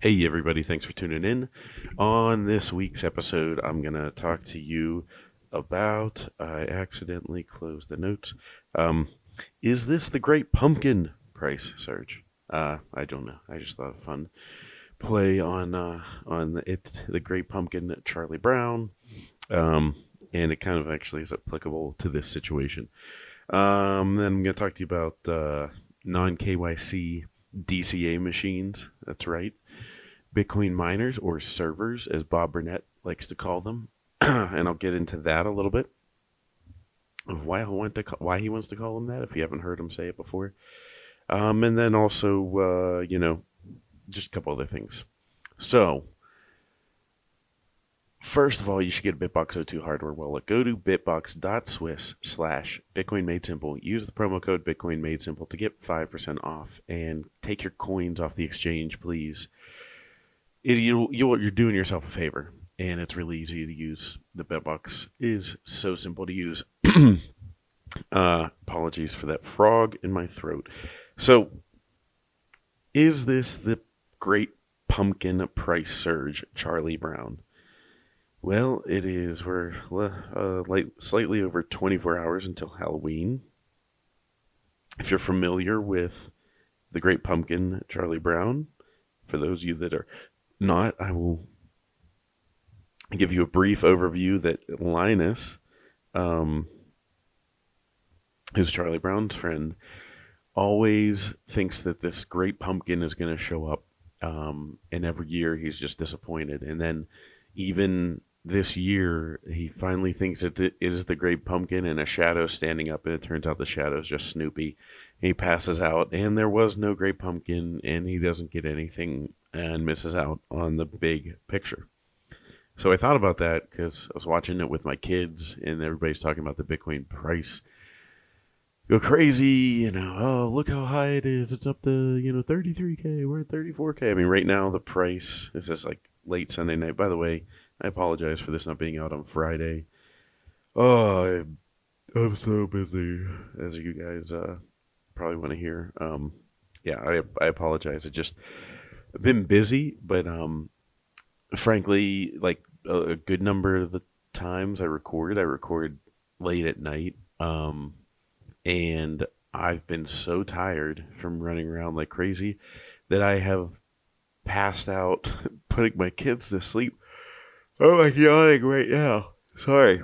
Hey, everybody, thanks for tuning in. On this week's episode, I'm going to talk to you about. I accidentally closed the notes. Um, is this the great pumpkin price surge? Uh, I don't know. I just thought of fun play on uh, on the, it, the great pumpkin Charlie Brown. Um, and it kind of actually is applicable to this situation. Um, then I'm going to talk to you about uh, non KYC DCA machines. That's right. Bitcoin miners or servers, as Bob Burnett likes to call them, and I'll get into that a little bit of why I want to call, why he wants to call them that. If you haven't heard him say it before, um, and then also uh, you know just a couple other things. So First of all, you should get a Bitbox 02 hardware wallet. Go to bitbox.swiss slash Bitcoin Made Simple. Use the promo code Bitcoin Made Simple to get 5% off and take your coins off the exchange, please it, you, you you're doing yourself a favor, and it's really easy to use. The Bitbox is so simple to use. uh, apologies for that frog in my throat. So, is this the great pumpkin price surge, Charlie Brown? Well, it is. We're uh, like slightly over 24 hours until Halloween. If you're familiar with the Great Pumpkin, Charlie Brown, for those of you that are not, I will give you a brief overview that Linus, um, who's Charlie Brown's friend, always thinks that this great pumpkin is going to show up. Um, and every year he's just disappointed. And then even this year, he finally thinks that it is the great pumpkin and a shadow standing up, and it turns out the shadow is just Snoopy. He passes out, and there was no great pumpkin, and he doesn't get anything and misses out on the big picture. So I thought about that because I was watching it with my kids, and everybody's talking about the Bitcoin price go crazy. You know, oh look how high it is. It's up to you know 33k. We're at 34k. I mean, right now the price is just like late Sunday night. By the way, I apologize for this not being out on Friday. Oh, I'm, I'm so busy, as you guys uh, probably want to hear. Um, yeah, I I apologize. It just been busy, but um, frankly, like a, a, good number of the times I record, I record late at night. Um, and I've been so tired from running around like crazy that I have passed out putting my kids to sleep. Oh, I'm yawning right now. Sorry.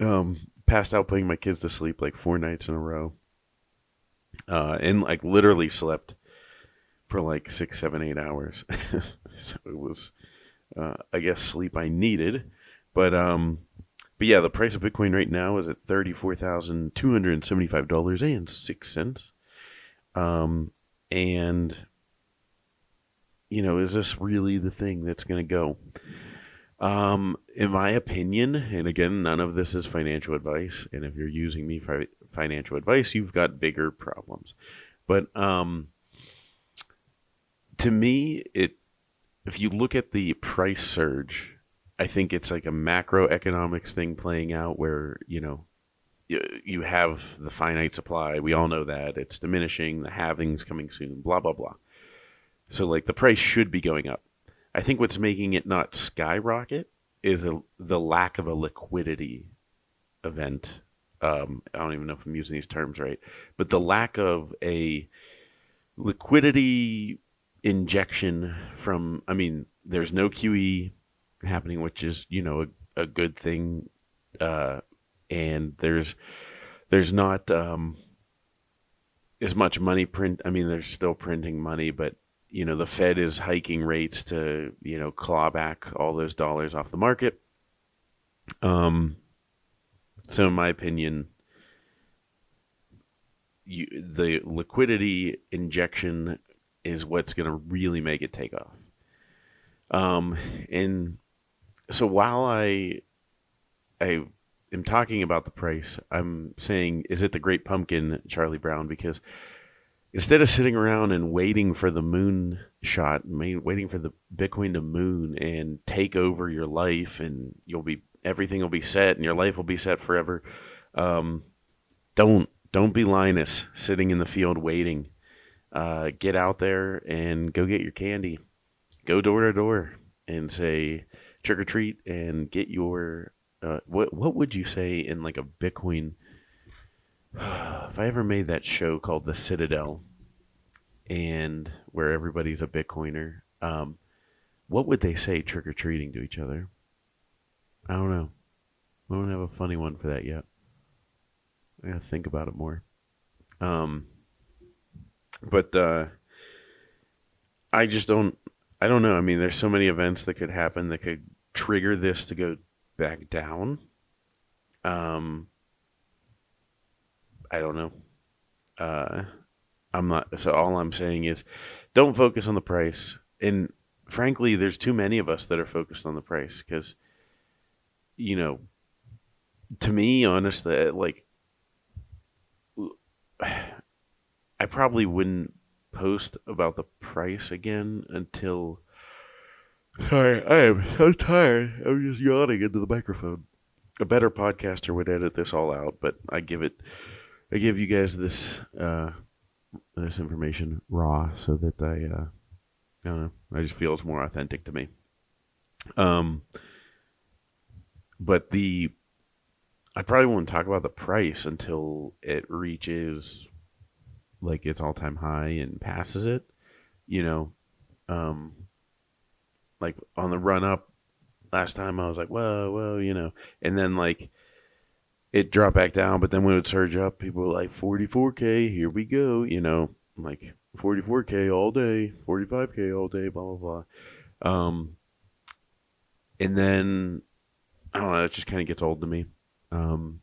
Um, passed out putting my kids to sleep like four nights in a row. Uh, and like literally slept for like six, seven, eight hours. so it was, uh, I guess, sleep I needed. But um, but yeah, the price of Bitcoin right now is at thirty four thousand two hundred and seventy five dollars and six cents. Um, and you know, is this really the thing that's going to go? Um, in my opinion, and again, none of this is financial advice. And if you're using me for financial advice, you've got bigger problems. But um, to me, it if you look at the price surge, I think it's like a macroeconomics thing playing out where you know you, have the finite supply. We all know that it's diminishing. The halving's coming soon. Blah blah blah. So like the price should be going up. I think what's making it not skyrocket is a, the lack of a liquidity event. Um, I don't even know if I'm using these terms right, but the lack of a liquidity injection from, I mean, there's no QE happening, which is, you know, a, a good thing. Uh, and there's, there's not, um, as much money print. I mean, they're still printing money, but you know, the Fed is hiking rates to, you know, claw back all those dollars off the market. Um, so in my opinion, you, the liquidity injection is what's going to really make it take off. Um, and so while I I am talking about the price, I'm saying, is it the Great Pumpkin, Charlie Brown? Because instead of sitting around and waiting for the moon shot, waiting for the Bitcoin to moon and take over your life, and you'll be everything will be set, and your life will be set forever. Um, don't don't be Linus sitting in the field waiting uh, get out there and go get your candy. go door to door and say trick or treat and get your uh, what what would you say in like a Bitcoin? if I ever made that show called The Citadel, and where everybody's a Bitcoiner, um, what would they say trick or treating to each other? I don't know. I don't have a funny one for that yet. I gotta think about it more. Um, but uh, I just don't. I don't know. I mean, there's so many events that could happen that could trigger this to go back down. Um, I don't know. Uh, I'm not. So all I'm saying is, don't focus on the price. And frankly, there's too many of us that are focused on the price because, you know, to me, honestly, like, I probably wouldn't post about the price again until Sorry, I am so tired. I'm just yawning into the microphone. A better podcaster would edit this all out, but I give it, I give you guys this, uh, this information raw so that I, uh, I don't know. I just feel it's more authentic to me. Um, but the, I probably won't talk about the price until it reaches like its all time high and passes it. You know, um, like on the run up last time I was like, whoa, whoa, you know, and then like it dropped back down, but then when it would surge up, people were like 44k, here we go, you know, like 44k all day, 45k all day, blah blah blah. Um, and then I don't know, it just kind of gets old to me. Um,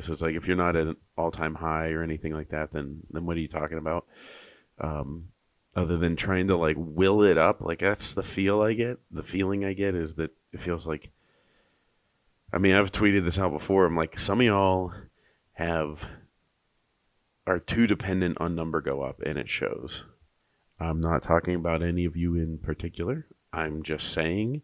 so it's like if you're not at an all time high or anything like that, then then what are you talking about? Um, other than trying to like will it up. Like that's the feel I get. The feeling I get is that it feels like. I mean, I've tweeted this out before. I'm like, some of y'all have are too dependent on number go up, and it shows. I'm not talking about any of you in particular. I'm just saying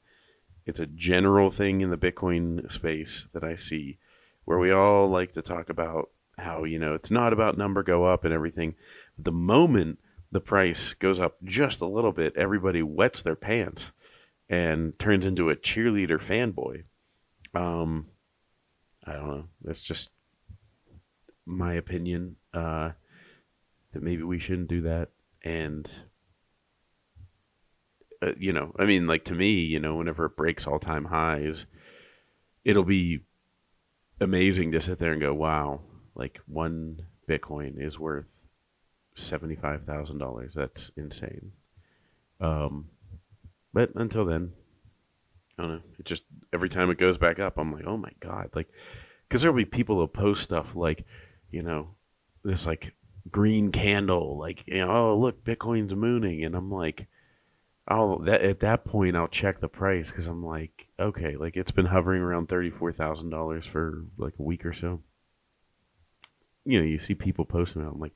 it's a general thing in the Bitcoin space that I see where we all like to talk about how, you know, it's not about number go up and everything. The moment the price goes up just a little bit, everybody wets their pants and turns into a cheerleader fanboy. Um, I don't know. That's just my opinion. Uh, that maybe we shouldn't do that. And, uh, you know, I mean, like to me, you know, whenever it breaks all time highs, it'll be amazing to sit there and go, wow, like one Bitcoin is worth seventy-five thousand dollars. That's insane. Um, but until then, I don't know. It just every time it goes back up, I'm like, oh my god, like, because there'll be people who post stuff like, you know, this like green candle, like, you know, oh look, Bitcoin's mooning, and I'm like, I'll that at that point I'll check the price because I'm like, okay, like it's been hovering around thirty four thousand dollars for like a week or so. You know, you see people posting it. I'm like,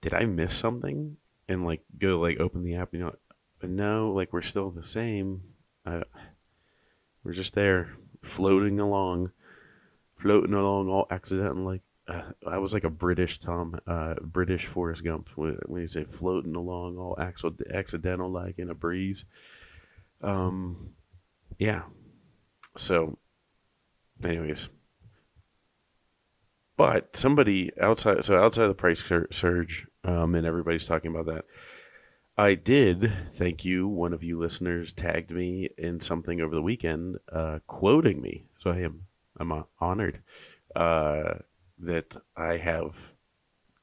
did I miss something? And like go like open the app, you know, but no, like we're still the same. I, we're just there floating along, floating along all accidentally. Uh, I was like a British Tom, uh, British Forrest Gump when, when you say floating along all accidental like in a breeze. Um, yeah. So, anyways, but somebody outside, so outside of the price surge, um, and everybody's talking about that. I did, thank you. One of you listeners tagged me in something over the weekend, uh, quoting me. So I am, I'm honored uh, that I have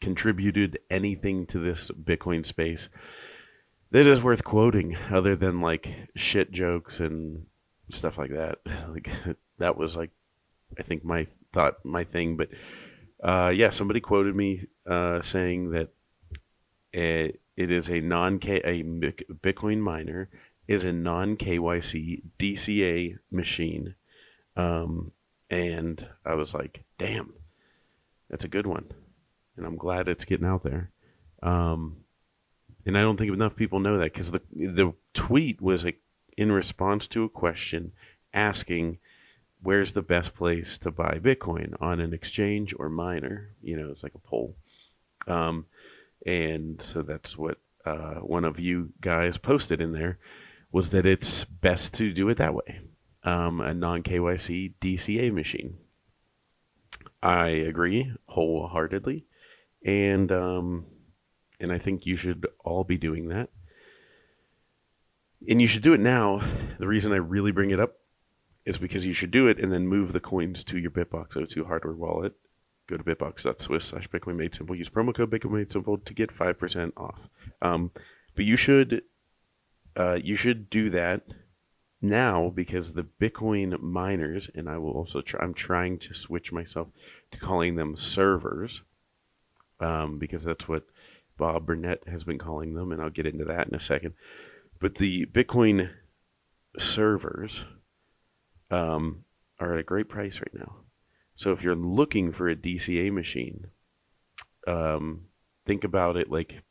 contributed anything to this Bitcoin space that is worth quoting, other than like shit jokes and stuff like that. like that was like, I think my thought, my thing, but uh, yeah, somebody quoted me uh, saying that it, it is a non K a Bitcoin miner is a non KYC DCA machine, um, and I was like, damn, that's a good one, and I'm glad it's getting out there. Um, and I don't think enough people know that because the the tweet was a, in response to a question asking where's the best place to buy Bitcoin on an exchange or miner? You know, it's like a poll. Um, and so that's what uh, one of you guys posted in there was that it's best to do it that way um, a non KYC DCA machine. I agree wholeheartedly, and um, and I think you should all be doing that. And you should do it now. The reason I really bring it up is because you should do it and then move the coins to your Bitbox 02 hardware wallet. Go to bitbox.swiss slash Bitcoin Made Simple. Use promo code Bitcoin Made Simple to get 5% off. Um, but you should uh, you should do that now because the Bitcoin miners, and I will also try, I'm trying to switch myself to calling them servers um, because that's what Bob Burnett has been calling them, and I'll get into that in a second. But the Bitcoin servers um, are at a great price right now. So if you're looking for a DCA machine, um, think about it like,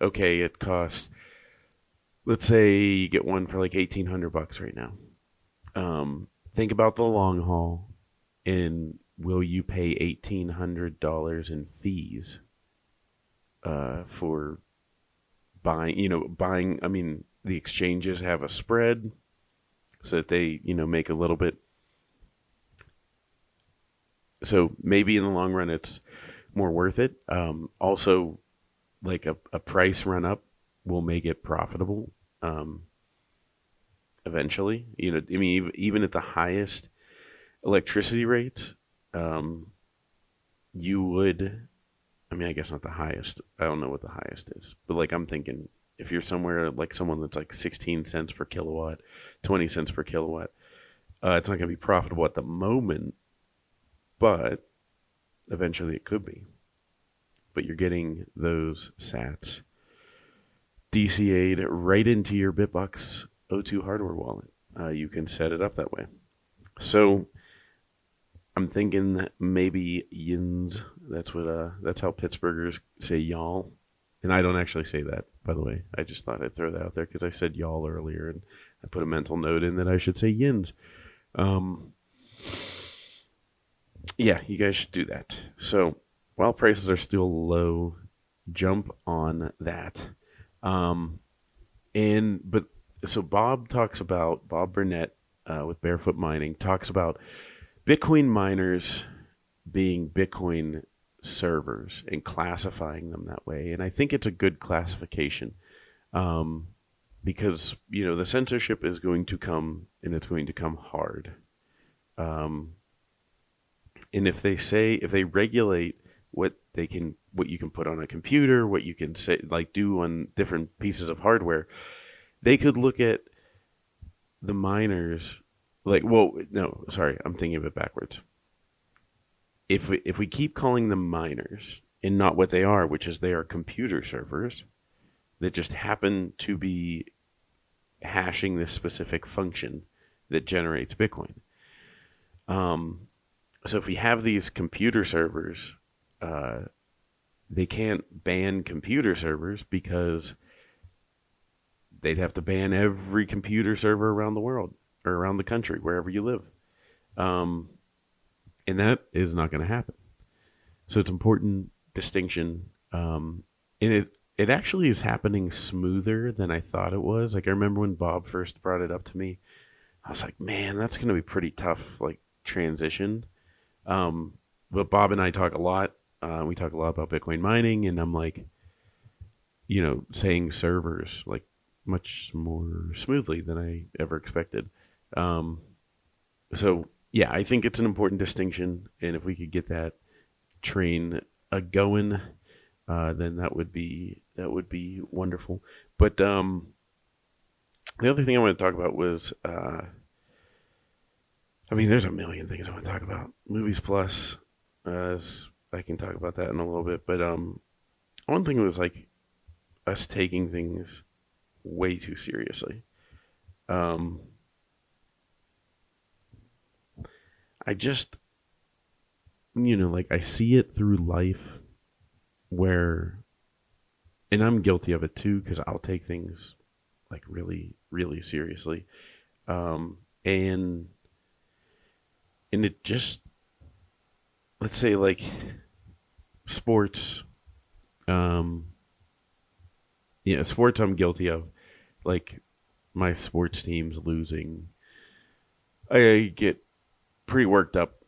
okay, it costs let's say you get one for like eighteen hundred bucks right now. Um, think about the long haul, and will you pay eighteen hundred dollars in fees uh, for buying? You know, buying. I mean, the exchanges have a spread, so that they you know make a little bit. So maybe in the long run, it's more worth it. Um, also, like a, a price run up will make it profitable um, eventually. You know, I mean, even at the highest electricity rates, um, you would. I mean, I guess not the highest. I don't know what the highest is, but like I'm thinking, if you're somewhere like someone that's like 16 cents per kilowatt, 20 cents per kilowatt, uh, it's not going to be profitable at the moment, but eventually it could be. But you're getting those sats DCA'd right into your Bitbox 02 hardware wallet. Uh, you can set it up that way. So I'm thinking maybe yins. That's what. Uh, that's how Pittsburghers say y'all, and I don't actually say that. By the way, I just thought I'd throw that out there because I said y'all earlier, and I put a mental note in that I should say yins. Um, yeah, you guys should do that. So while prices are still low, jump on that. Um, and but so Bob talks about Bob Burnett uh, with Barefoot Mining talks about Bitcoin miners being Bitcoin servers and classifying them that way, and I think it's a good classification. Um, because you know the censorship is going to come and it's going to come hard um, and if they say if they regulate what they can what you can put on a computer, what you can say like do on different pieces of hardware. They could look at the miners like well no, sorry, I'm thinking of it backwards. If we, if we keep calling them miners and not what they are, which is they are computer servers that just happen to be hashing this specific function that generates Bitcoin. Um, so if we have these computer servers uh, they can't ban computer servers because they'd have to ban every computer server around the world or around the country, wherever you live. Um, and that is not going to happen. So it's important distinction. Um, and it, it actually is happening smoother than I thought it was. Like I remember when Bob first brought it up to me, I was like, man, that's going to be pretty tough, like transition. Um, but Bob and I talk a lot uh, we talk a lot about Bitcoin mining, and I'm like, you know, saying servers like much more smoothly than I ever expected. Um, so yeah, I think it's an important distinction, and if we could get that train a going, uh, then that would be that would be wonderful. But um, the other thing I want to talk about was, uh, I mean, there's a million things I want to talk about. Movies Plus, uh, I can talk about that in a little bit. But um, one thing was like us taking things way too seriously. Um, I just, you know, like I see it through life where, and I'm guilty of it too, because I'll take things like really, really seriously. Um, and, and it just, let's say like sports, um, yeah, sports I'm guilty of. Like my sports teams losing, I get pretty worked up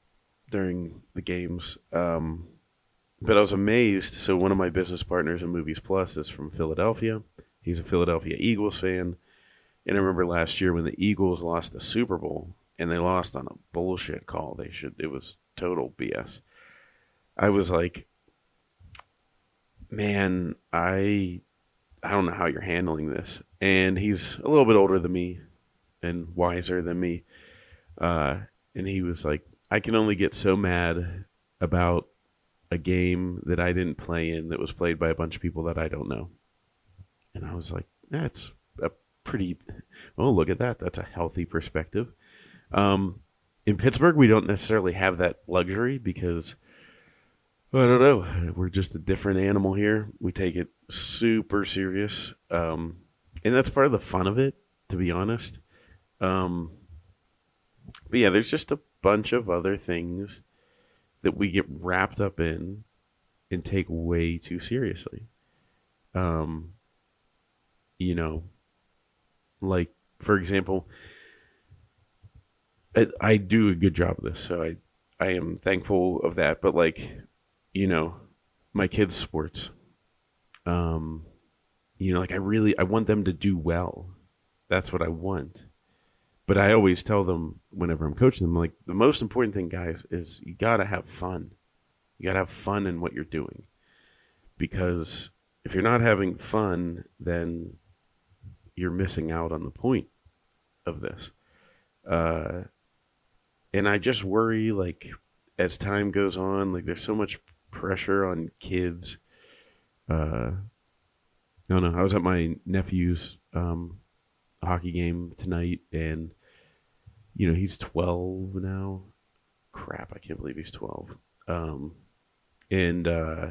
during the games. Um, but I was amazed. So one of my business partners in Movies Plus is from Philadelphia. He's a Philadelphia Eagles fan. And I remember last year when the Eagles lost the Super Bowl and they lost on a bullshit call. They should it was total BS. I was like, man, I I don't know how you're handling this. And he's a little bit older than me and wiser than me. Uh, and he was like, I can only get so mad about a game that I didn't play in that was played by a bunch of people that I don't know. And I was like, that's a pretty, oh, look at that. That's a healthy perspective. Um, in Pittsburgh, we don't necessarily have that luxury because I don't know. We're just a different animal here. We take it super serious. Um, and that's part of the fun of it, to be honest. Um, but yeah, there's just a bunch of other things that we get wrapped up in and take way too seriously. Um, you know, like for example, I, I do a good job of this, so I I am thankful of that. But like, you know, my kids' sports, um, you know, like I really I want them to do well. That's what I want. But I always tell them whenever I'm coaching them, like the most important thing, guys, is you gotta have fun. You gotta have fun in what you're doing, because if you're not having fun, then you're missing out on the point of this. Uh, and I just worry, like as time goes on, like there's so much pressure on kids. Uh, no, no, I was at my nephew's um, hockey game tonight, and you know he's 12 now. Crap, I can't believe he's 12. Um, and uh,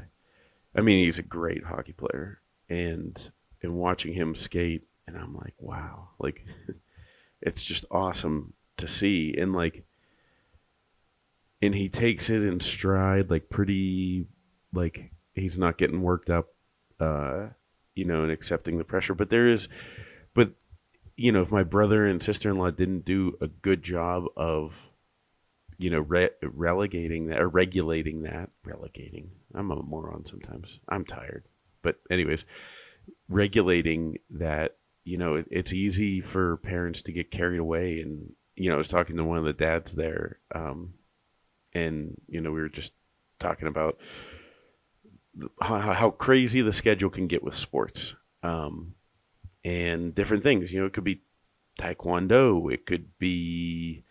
I mean, he's a great hockey player, and and watching him skate, and I'm like, wow, like it's just awesome to see, and like, and he takes it in stride, like pretty, like he's not getting worked up, uh, you know, and accepting the pressure. But there is, but you know, if my brother and sister in law didn't do a good job of, you know, re- relegating that or regulating that, relegating. I'm a moron sometimes. I'm tired. But, anyways, regulating that, you know, it, it's easy for parents to get carried away. And, you know, I was talking to one of the dads there, um, and, you know, we were just talking about how, how crazy the schedule can get with sports. Um, and different things. You know, it could be taekwondo, it could be,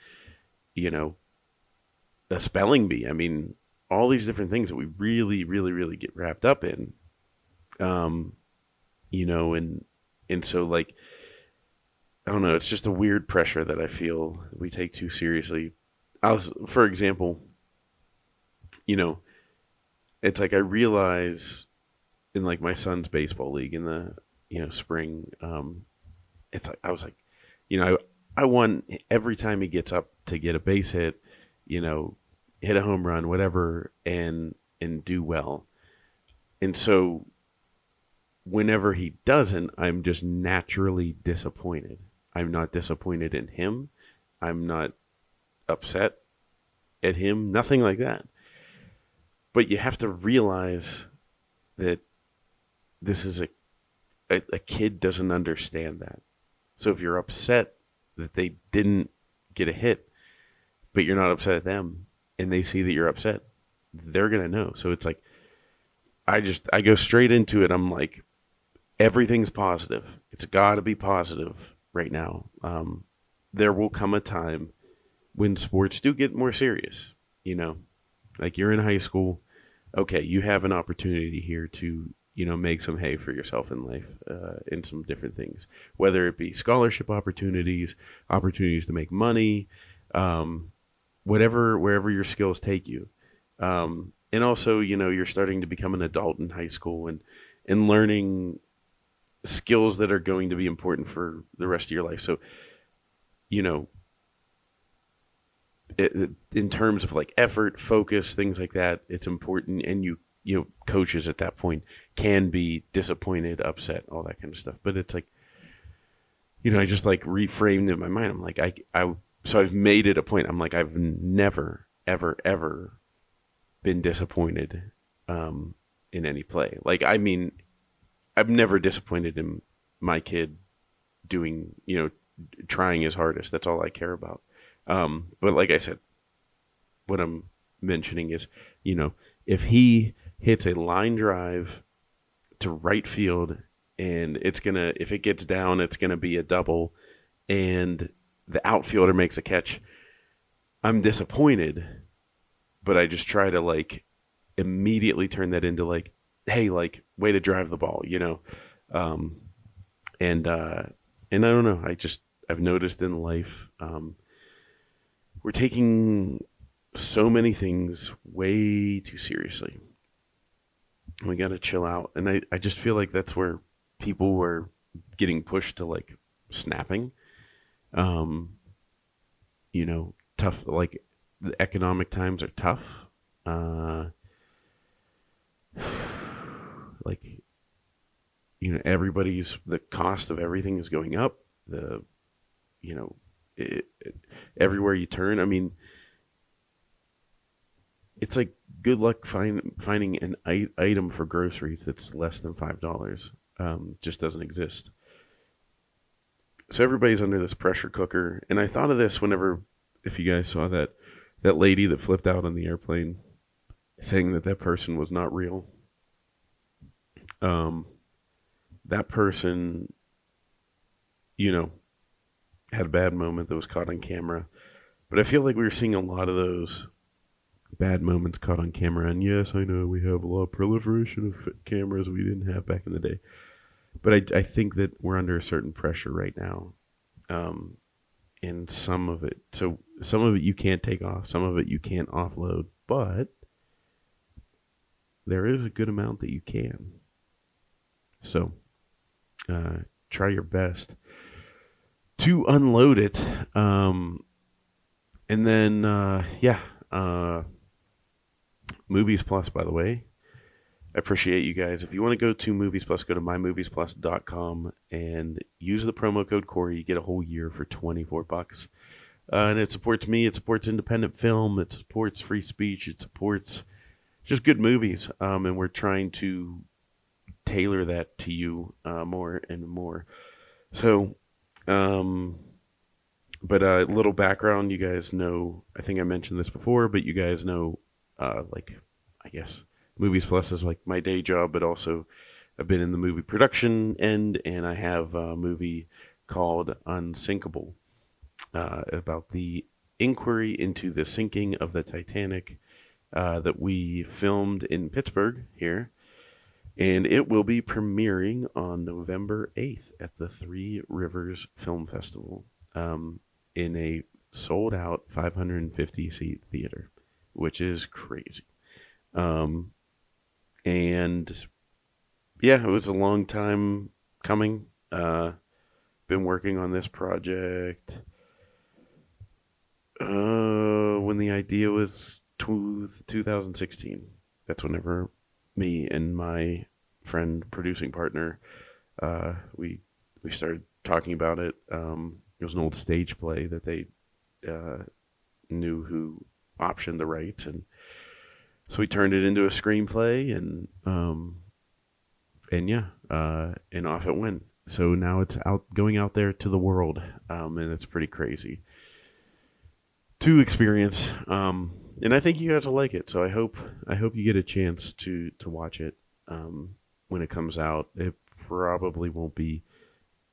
you know, a spelling bee. I mean, all these different things that we really, really, really get wrapped up in. Um, you know, and and so like I don't know, it's just a weird pressure that I feel we take too seriously. I was, for example, you know, it's like I realize in like my son's baseball league in the you know spring um it's like i was like you know I, I want every time he gets up to get a base hit you know hit a home run whatever and and do well. And so whenever he doesn't i'm just naturally disappointed. I'm not disappointed in him. I'm not upset at him. Nothing like that but you have to realize that this is a a, a kid doesn't understand that. So if you're upset that they didn't get a hit, but you're not upset at them, and they see that you're upset, they're gonna know. So it's like, I just I go straight into it. I'm like, everything's positive. It's got to be positive right now. Um, there will come a time when sports do get more serious. You know, like you're in high school. Okay, you have an opportunity here to you know make some hay for yourself in life uh, in some different things whether it be scholarship opportunities opportunities to make money um, whatever wherever your skills take you. Um, and also you know you're starting to become an adult in high school and and learning skills that are going to be important for the rest of your life. So you know in terms of like effort focus things like that it's important and you you know coaches at that point can be disappointed, upset, all that kind of stuff. But it's like you know, I just like reframed in my mind. I'm like, I, I, so I've made it a point. I'm like, I've never, ever, ever been disappointed um, in any play. Like, I mean, I've never disappointed in my kid doing, you know, trying his hardest. That's all I care about. Um, but like I said, what I'm mentioning is, you know, if he hits a line drive to right field and it's gonna if it gets down, it's gonna be a double, and the outfielder makes a catch, I'm disappointed, but I just try to like immediately turn that into like, hey, like way to drive the ball, you know, um, and uh, and I don't know, I just I've noticed in life, um, we're taking so many things way too seriously. We got to chill out. And I, I just feel like that's where people were getting pushed to like snapping. Um, you know, tough, like the economic times are tough. Uh, like, you know, everybody's, the cost of everything is going up. The, you know, it, it, everywhere you turn. I mean, it's like good luck find, finding an I- item for groceries that's less than five dollars. Um, just doesn't exist. So everybody's under this pressure cooker, and I thought of this whenever, if you guys saw that, that lady that flipped out on the airplane, saying that that person was not real. Um, that person, you know, had a bad moment that was caught on camera, but I feel like we were seeing a lot of those bad moments caught on camera. And yes, I know we have a lot of proliferation of cameras we didn't have back in the day. But I, I think that we're under a certain pressure right now. Um, and some of it, so some of it you can't take off, some of it you can't offload, but there is a good amount that you can. So uh, try your best to unload it. Um, and then, uh, yeah, uh, Movies Plus, by the way. I appreciate you guys. If you want to go to Movies Plus, go to mymoviesplus.com and use the promo code Corey. You get a whole year for 24 bucks. Uh, and it supports me. It supports independent film. It supports free speech. It supports just good movies. Um, and we're trying to tailor that to you uh, more and more. So, um, but a uh, little background. You guys know. I think I mentioned this before, but you guys know uh, like I guess Movies Plus is like my day job, but also I've been in the movie production end, and I have a movie called Unsinkable uh, about the inquiry into the sinking of the Titanic uh, that we filmed in Pittsburgh here. And it will be premiering on November 8th at the Three Rivers Film Festival um, in a sold out 550 seat theater which is crazy. Um, and yeah, it was a long time coming. Uh, been working on this project. Uh, when the idea was two, 2016. That's whenever me and my friend producing partner, uh, we we started talking about it. Um, it was an old stage play that they uh, knew who optioned the rights, and so we turned it into a screenplay, and um, and yeah, uh, and off it went. So now it's out going out there to the world, um, and it's pretty crazy to experience. Um, and I think you guys to like it. So I hope I hope you get a chance to to watch it um, when it comes out. It probably won't be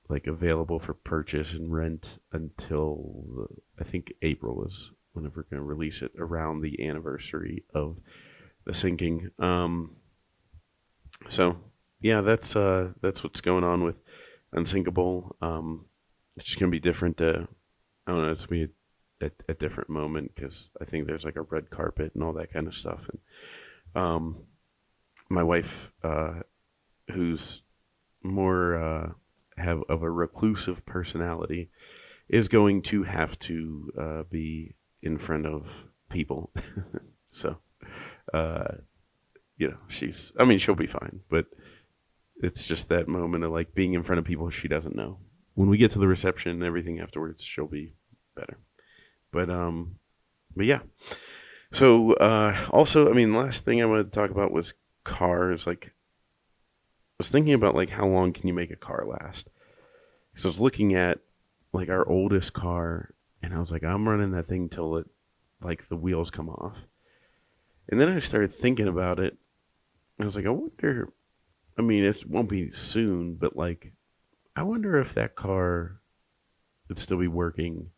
like available for purchase and rent until I think April is whenever we're going to release it around the anniversary of the sinking. Um, so yeah, that's uh, that's what's going on with Unsinkable. Um, it's just gonna be different. Uh, I don't know. It's gonna be a, a, a different moment because I think there's like a red carpet and all that kind of stuff. And um, my wife, uh, who's more uh, have of a reclusive personality, is going to have to uh, be in front of people. so, uh, you know, she's, I mean, she'll be fine, but it's just that moment of like being in front of people she doesn't know. when we get to the reception and everything afterwards, she'll be better. But um, but yeah. So uh, also, I mean, last thing I wanted to talk about was cars. Like, I was thinking about like how long can you make a car last? Because I was looking at like our oldest car, and I was like, I'm running that thing till it like the wheels come off. And then I started thinking about it. I was like, I wonder. I mean, it won't be soon, but like, I wonder if that car would still be working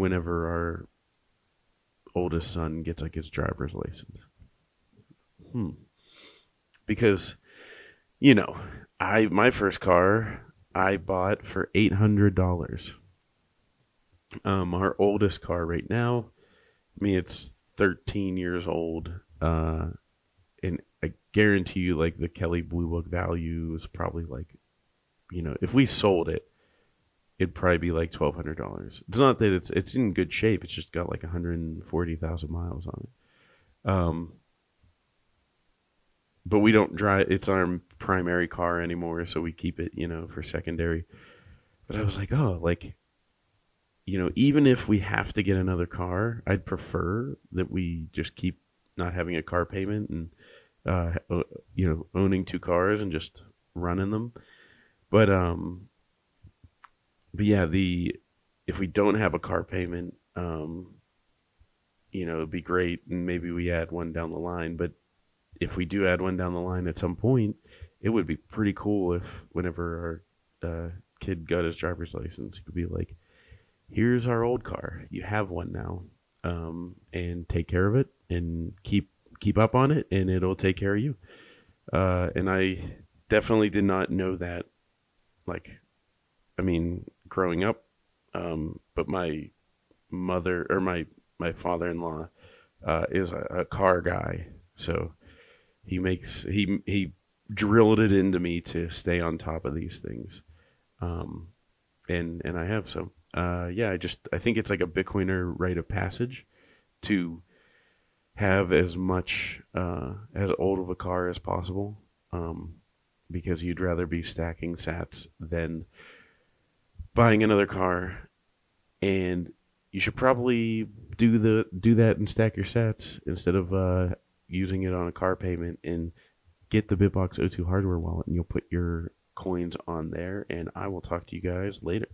whenever our oldest son gets like his driver's license. Hmm. Because, you know, I my first car I bought for eight hundred dollars. Um, our oldest car right now, I mean, it's 13 years old. Uh, and I guarantee you, like, the Kelley Blue Book value is probably like, you know, if we sold it, it'd probably be like $1,200. It's not that it's, it's in good shape. It's just got like 140,000 miles on it. Um, but we don't drive, it's our primary car anymore. So we keep it, you know, for secondary. But I was like, oh, like, you know, even if we have to get another car, I'd prefer that we just keep not having a car payment and, uh, you know, owning two cars and just running them. But, um, but yeah, the, if we don't have a car payment, um, you know, it'd be great. And maybe we add one down the line. But if we do add one down the line at some point, it would be pretty cool if whenever our uh, kid got his driver's license, he could be like, here's our old car. You have one now, um, and take care of it and keep keep up on it, and it'll take care of you. Uh, and I definitely did not know that. Like, I mean, growing up, um, but my mother or my my father in law uh, is a, a car guy, so he makes he he drilled it into me to stay on top of these things. Um, and and I have so uh, yeah, I just I think it's like a Bitcoiner rite of passage to have as much uh, as old of a car as possible, um, because you'd rather be stacking Sats than buying another car, and you should probably do the do that and stack your Sats instead of uh, using it on a car payment and get the Bitbox 02 hardware wallet, and you'll put your coins on there. And I will talk to you guys later.